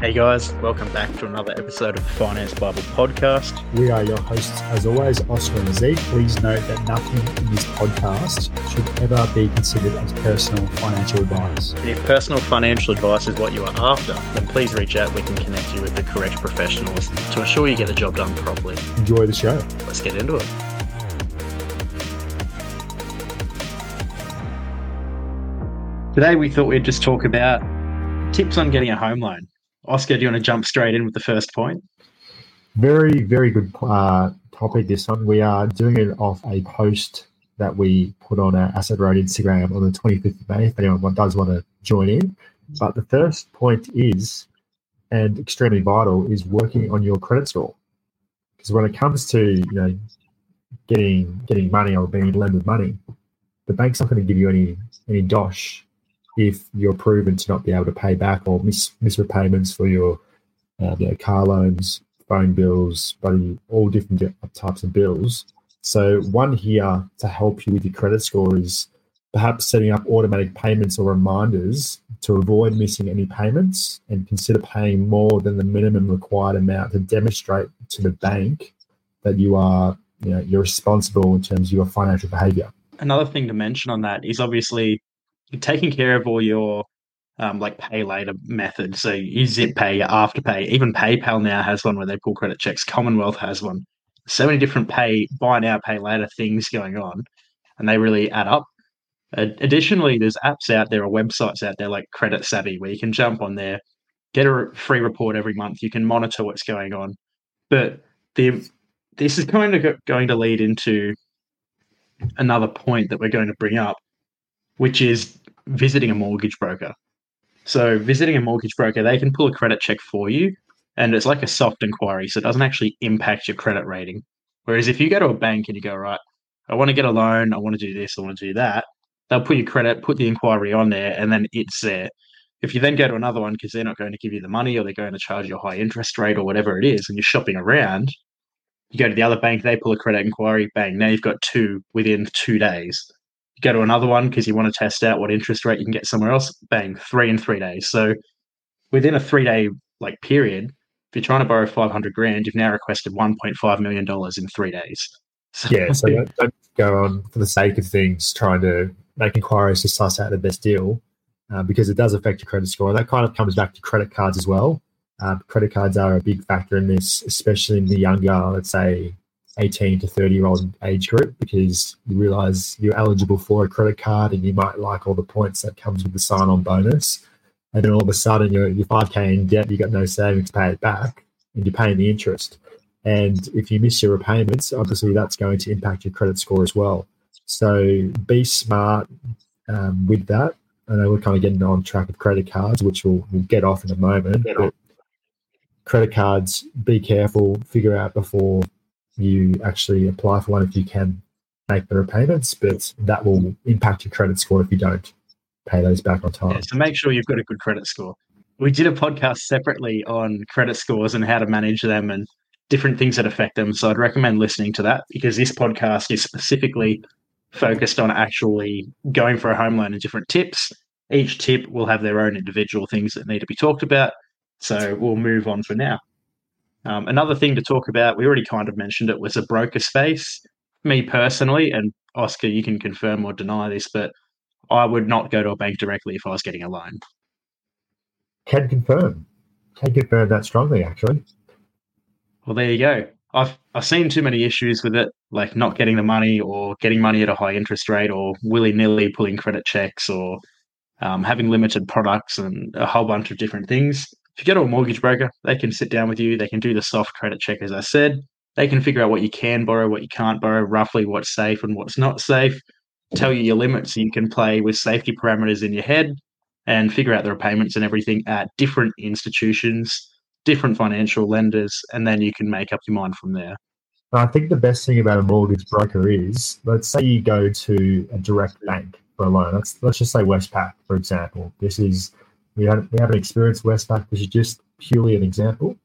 Hey guys, welcome back to another episode of the Finance Bible podcast. We are your hosts, as always, Oscar and Zeke. Please note that nothing in this podcast should ever be considered as personal financial advice. If personal financial advice is what you are after, then please reach out. We can connect you with the correct professionals to ensure you get the job done properly. Enjoy the show. Let's get into it. Today, we thought we'd just talk about tips on getting a home loan. Oscar, do you want to jump straight in with the first point? Very, very good uh, topic. This one we are doing it off a post that we put on our Asset Road Instagram on the 25th of May. If anyone does want to join in, but the first point is, and extremely vital, is working on your credit score. Because when it comes to you know getting getting money or being lended money, the bank's not going to give you any any dosh if you're proven to not be able to pay back or miss repayments for your uh, you know, car loans, phone bills, all different types of bills. So one here to help you with your credit score is perhaps setting up automatic payments or reminders to avoid missing any payments and consider paying more than the minimum required amount to demonstrate to the bank that you are you know you're responsible in terms of your financial behavior. Another thing to mention on that is obviously taking care of all your um, like pay later methods. So you zip pay, your afterpay, even PayPal now has one where they pull credit checks. Commonwealth has one. So many different pay buy now, pay later things going on, and they really add up. Additionally, there's apps out there or websites out there like Credit Savvy where you can jump on there, get a free report every month. You can monitor what's going on. But the this is kind of going to lead into another point that we're going to bring up, which is visiting a mortgage broker. So, visiting a mortgage broker, they can pull a credit check for you, and it's like a soft inquiry, so it doesn't actually impact your credit rating. Whereas if you go to a bank and you go, right, I want to get a loan, I want to do this, I want to do that, they'll put your credit, put the inquiry on there, and then it's there. If you then go to another one because they're not going to give you the money or they're going to charge you a high interest rate or whatever it is, and you're shopping around, you go to the other bank, they pull a credit inquiry, bang, now you've got two within two days go to another one because you want to test out what interest rate you can get somewhere else. Bang, three in three days. So within a three day like period, if you're trying to borrow 500 grand, you've now requested 1.5 million dollars in three days. So, yeah, so don't, don't, go on for the sake of things trying to make inquiries to suss out the best deal uh, because it does affect your credit score. And that kind of comes back to credit cards as well. Uh, credit cards are a big factor in this, especially in the younger, let's say, 18 to 30 year old age group because you realize you're eligible for a credit card and you might like all the points that comes with the sign on bonus. And then all of a sudden you're, you're 5K in debt, you've got no savings to pay it back and you're paying the interest. And if you miss your repayments, obviously that's going to impact your credit score as well. So be smart um, with that. I know we're kind of getting on track of credit cards, which we'll, we'll get off in a moment. Credit cards, be careful, figure out before you actually apply for one if you can make the repayments, but that will impact your credit score if you don't pay those back on time. Yeah, so make sure you've got a good credit score. We did a podcast separately on credit scores and how to manage them and different things that affect them. So I'd recommend listening to that because this podcast is specifically focused on actually going for a home loan and different tips. Each tip will have their own individual things that need to be talked about. So we'll move on for now. Um, another thing to talk about, we already kind of mentioned it, was a broker space. Me personally, and Oscar, you can confirm or deny this, but I would not go to a bank directly if I was getting a loan. Can confirm. Can confirm that strongly, actually. Well, there you go. I've I've seen too many issues with it, like not getting the money or getting money at a high interest rate or willy nilly pulling credit checks or um, having limited products and a whole bunch of different things if you go to a mortgage broker, they can sit down with you. They can do the soft credit check, as I said. They can figure out what you can borrow, what you can't borrow, roughly what's safe and what's not safe. Tell you your limits so you can play with safety parameters in your head and figure out the repayments and everything at different institutions, different financial lenders, and then you can make up your mind from there. I think the best thing about a mortgage broker is, let's say you go to a direct bank for a loan. Let's let's just say Westpac, for example. This is we, have, we haven't experienced Westpac. This is just purely an example.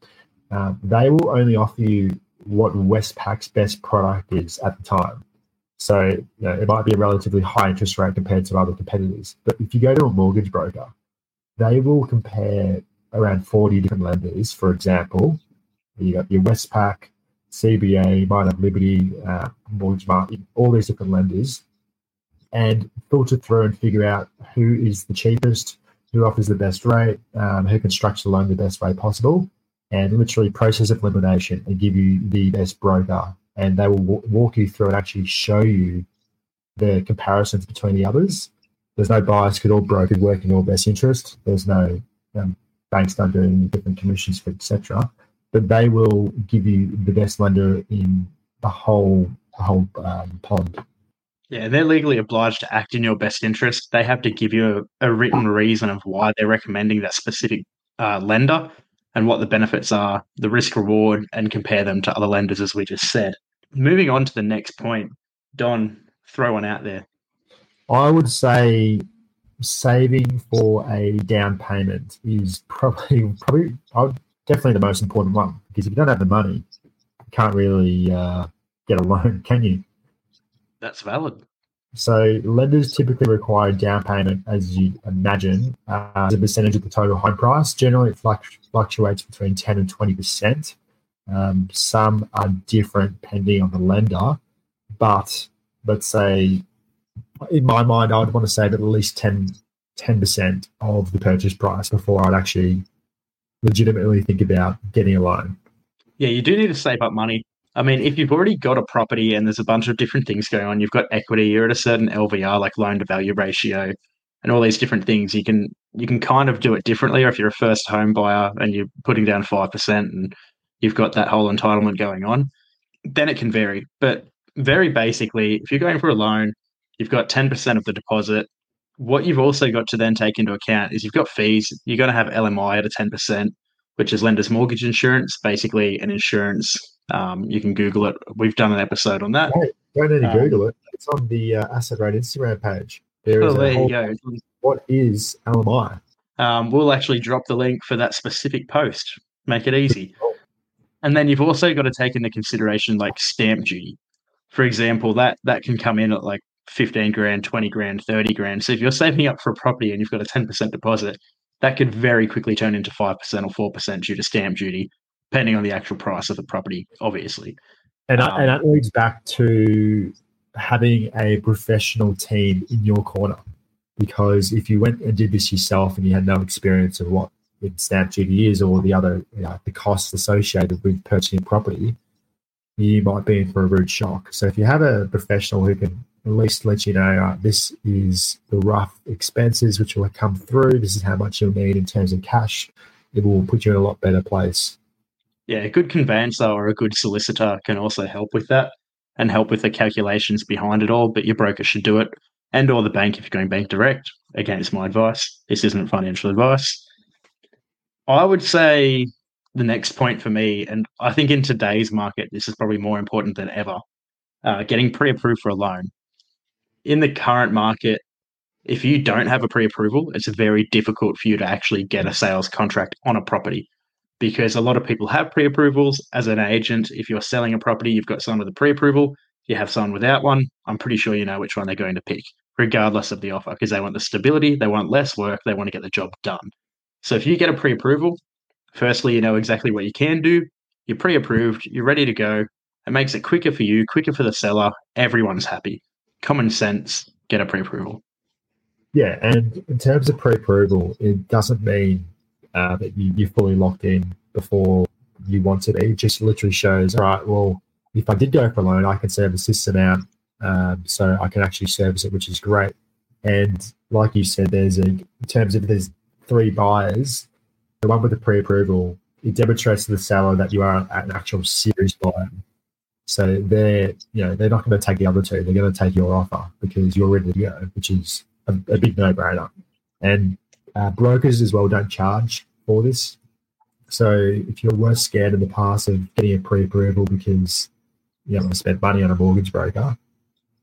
Uh, they will only offer you what Westpac's best product is at the time. So you know, it might be a relatively high interest rate compared to other competitors. But if you go to a mortgage broker, they will compare around 40 different lenders, for example. You got your Westpac, CBA, might Liberty, uh, Mortgage Market, all these different lenders, and filter through and figure out who is the cheapest, who offers the best rate, um, who constructs the loan the best way possible, and literally process of elimination and give you the best broker. And they will w- walk you through and actually show you the comparisons between the others. There's no bias because all brokers work in your best interest. There's no um, banks don't do any different commissions for etc. But they will give you the best lender in the whole the whole um, pond. Yeah, they're legally obliged to act in your best interest. They have to give you a, a written reason of why they're recommending that specific uh, lender and what the benefits are, the risk reward, and compare them to other lenders, as we just said. Moving on to the next point, Don, throw one out there. I would say saving for a down payment is probably probably definitely the most important one because if you don't have the money, you can't really uh, get a loan, can you? That's valid. So lenders typically require down payment, as you imagine, uh, as a percentage of the total home price. Generally, it fluctuates between 10 and 20 percent. Um, some are different depending on the lender, but let's say, in my mind, I would want to save at least 10 percent of the purchase price before I'd actually legitimately think about getting a loan. Yeah, you do need to save up money I mean, if you've already got a property and there's a bunch of different things going on, you've got equity, you're at a certain LVR, like loan to value ratio, and all these different things, you can you can kind of do it differently. Or if you're a first home buyer and you're putting down five percent and you've got that whole entitlement going on, then it can vary. But very basically, if you're going for a loan, you've got ten percent of the deposit. What you've also got to then take into account is you've got fees. You're going to have LMI at a ten percent, which is lender's mortgage insurance, basically an insurance um, you can Google it. We've done an episode on that. Hey, don't need to um, Google it. It's on the uh, Asset Road Instagram page. There oh, there you go. What is LMI? Um, we'll actually drop the link for that specific post. Make it easy. And then you've also got to take into consideration like stamp duty. For example, that that can come in at like 15 grand, 20 grand, 30 grand. So if you're saving up for a property and you've got a 10% deposit, that could very quickly turn into 5% or 4% due to stamp duty depending on the actual price of the property, obviously. And, um, and that leads back to having a professional team in your corner. Because if you went and did this yourself and you had no experience of what stamp duty is or the other you know, the costs associated with purchasing property, you might be in for a rude shock. So if you have a professional who can at least let you know uh, this is the rough expenses which will come through, this is how much you'll need in terms of cash, it will put you in a lot better place yeah, a good conveyancer or a good solicitor can also help with that and help with the calculations behind it all. But your broker should do it, and or the bank if you're going bank direct. Again, it's my advice. This isn't financial advice. I would say the next point for me, and I think in today's market, this is probably more important than ever. Uh, getting pre-approved for a loan. In the current market, if you don't have a pre-approval, it's very difficult for you to actually get a sales contract on a property because a lot of people have pre approvals. As an agent, if you're selling a property, you've got someone with a pre approval, you have someone without one. I'm pretty sure you know which one they're going to pick, regardless of the offer, because they want the stability, they want less work, they want to get the job done. So if you get a pre approval, firstly, you know exactly what you can do. You're pre approved, you're ready to go. It makes it quicker for you, quicker for the seller. Everyone's happy. Common sense, get a pre approval. Yeah, and in terms of pre approval, it doesn't mean uh, that you, you're fully locked in before you want to be. It just literally shows, all right, well, if I did go for a loan, I can service this amount. Um, so I can actually service it, which is great. And like you said, there's a, in terms of there's three buyers, the one with the pre-approval, it demonstrates to the seller that you are an actual serious buyer. So they're, you know, they're not going to take the other two. They're going to take your offer because you're ready to go, which is a, a big no-brainer. And uh, brokers as well don't charge for this. So if you were scared in the past of getting a pre-approval because you don't want to spend money on a mortgage broker,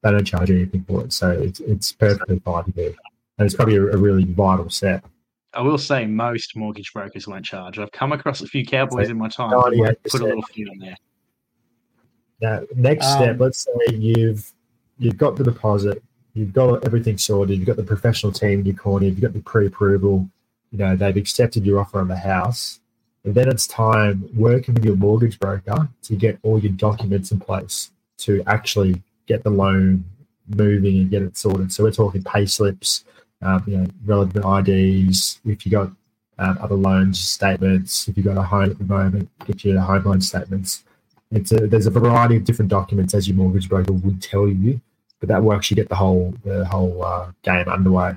they don't charge anything for it. So it's it's perfectly fine to do. And it's probably a, a really vital step. I will say most mortgage brokers won't charge. I've come across a few cowboys so in my time put a little fee on there. Now, next um, step, let's say you've you've got the deposit, you've got everything sorted, you've got the professional team in your corner, you've got the pre-approval, you know they've accepted your offer on the house, and then it's time working with your mortgage broker to get all your documents in place to actually get the loan moving and get it sorted. So we're talking pay slips, um, you know, relevant IDs. If you've got um, other loans statements, if you've got a home at the moment, get your home loan statements. It's a, there's a variety of different documents as your mortgage broker would tell you, but that works you get the whole the whole uh, game underway.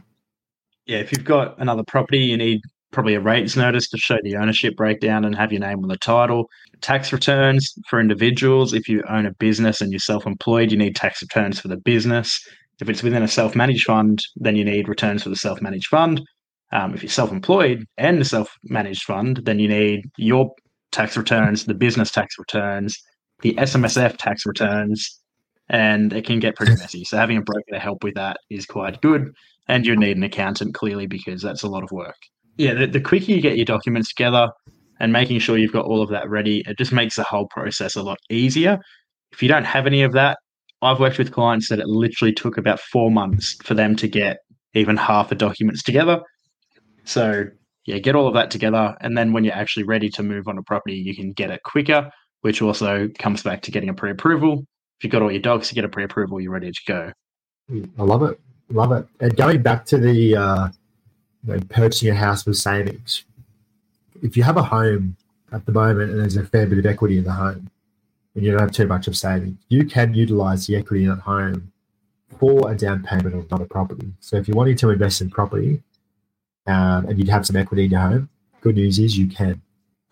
Yeah, if you've got another property, you need probably a rates notice to show the ownership breakdown and have your name on the title. Tax returns for individuals. If you own a business and you're self employed, you need tax returns for the business. If it's within a self managed fund, then you need returns for the self managed fund. Um, if you're self employed and a self managed fund, then you need your tax returns, the business tax returns, the SMSF tax returns, and it can get pretty messy. So having a broker to help with that is quite good. And you need an accountant clearly because that's a lot of work. Yeah, the, the quicker you get your documents together and making sure you've got all of that ready, it just makes the whole process a lot easier. If you don't have any of that, I've worked with clients that it literally took about four months for them to get even half the documents together. So yeah, get all of that together, and then when you're actually ready to move on a property, you can get it quicker, which also comes back to getting a pre-approval. If you've got all your docs, you get a pre-approval, you're ready to go. I love it, love it. And going back to the uh, you know, purchasing a house with savings, if you have a home at the moment and there's a fair bit of equity in the home, and you don't have too much of savings, you can utilize the equity in that home for a down payment on another property. So if you're wanting to invest in property, um, and you'd have some equity in your home, good news is you can.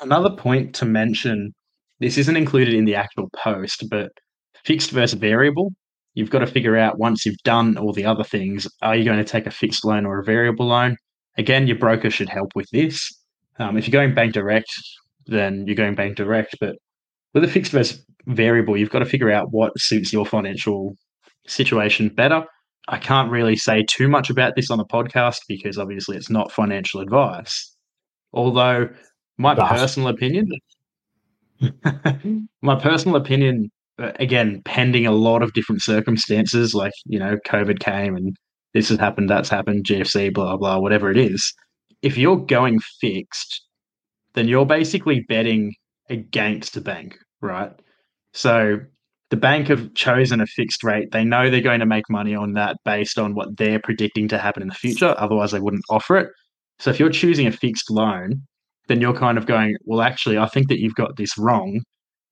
Another point to mention this isn't included in the actual post, but fixed versus variable. You've got to figure out once you've done all the other things, are you going to take a fixed loan or a variable loan? Again, your broker should help with this. Um, if you're going bank direct, then you're going bank direct. But with a fixed versus variable, you've got to figure out what suits your financial situation better. I can't really say too much about this on the podcast because obviously it's not financial advice. Although my personal opinion, my personal opinion, Uh, again, pending a lot of different circumstances, like you know, COVID came and this has happened, that's happened, GFC, blah blah, whatever it is. If you're going fixed, then you're basically betting against the bank, right? So the bank have chosen a fixed rate. They know they're going to make money on that based on what they're predicting to happen in the future. Otherwise, they wouldn't offer it. So if you're choosing a fixed loan, then you're kind of going, well, actually, I think that you've got this wrong,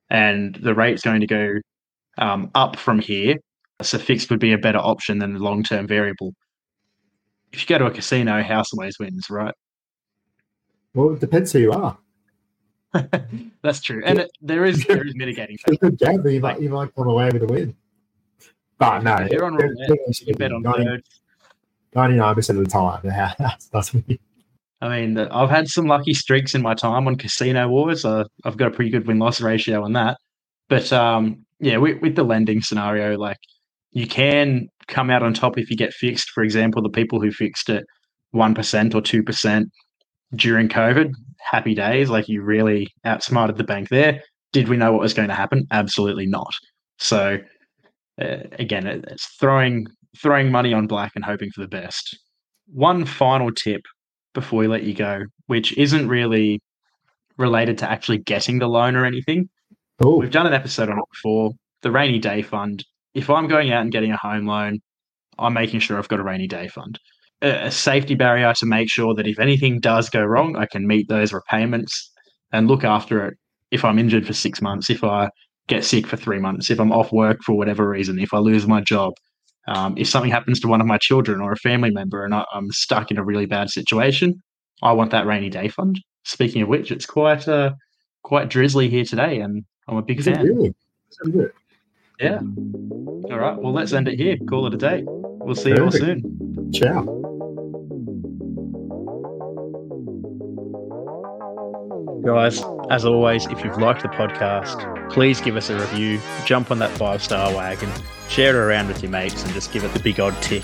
and the rate's going to go um, up from here. So fixed would be a better option than the long term variable. If you go to a casino, house always wins, right? Well, it depends who you are. That's true, and it, there is there is mitigating factors. You might you might come away with a win. But no, you're on roulette. You bet on 99 percent of the time, that's that's me. I mean, I've had some lucky streaks in my time on Casino Wars. Uh, I've got a pretty good win loss ratio on that. But um, yeah, with, with the lending scenario, like you can come out on top if you get fixed. For example, the people who fixed it one percent or two percent during COVID, happy days. Like you really outsmarted the bank there. Did we know what was going to happen? Absolutely not. So uh, again, it's throwing throwing money on black and hoping for the best. One final tip before we let you go, which isn't really related to actually getting the loan or anything. Ooh. We've done an episode on it before. The rainy day fund. If I'm going out and getting a home loan, I'm making sure I've got a rainy day fund a safety barrier to make sure that if anything does go wrong, I can meet those repayments and look after it. If I'm injured for six months, if I get sick for three months, if I'm off work for whatever reason, if I lose my job, um, if something happens to one of my children or a family member and I, am stuck in a really bad situation, I want that rainy day fund. Speaking of which, it's quite uh, quite drizzly here today, and I'm a big Is fan. Really? Yeah. All right. Well, let's end it here. Call it a day. We'll see Perfect. you all soon. Ciao. Guys, as always, if you've liked the podcast, please give us a review, jump on that five star wagon, share it around with your mates, and just give it the big odd tick.